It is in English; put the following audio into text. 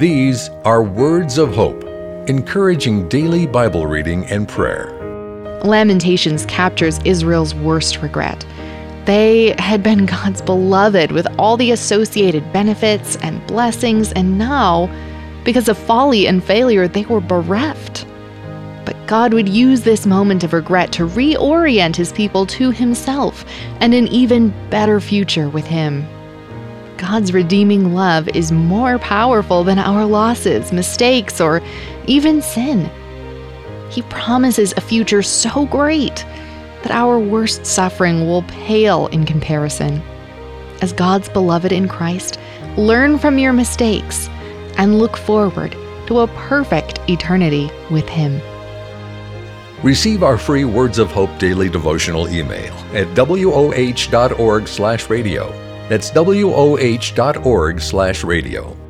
These are words of hope, encouraging daily Bible reading and prayer. Lamentations captures Israel's worst regret. They had been God's beloved with all the associated benefits and blessings, and now, because of folly and failure, they were bereft. But God would use this moment of regret to reorient his people to himself and an even better future with him. God's redeeming love is more powerful than our losses, mistakes, or even sin. He promises a future so great that our worst suffering will pale in comparison. As God's beloved in Christ, learn from your mistakes and look forward to a perfect eternity with Him. Receive our free Words of Hope daily devotional email at woh.org/radio. That's woh.org/radio.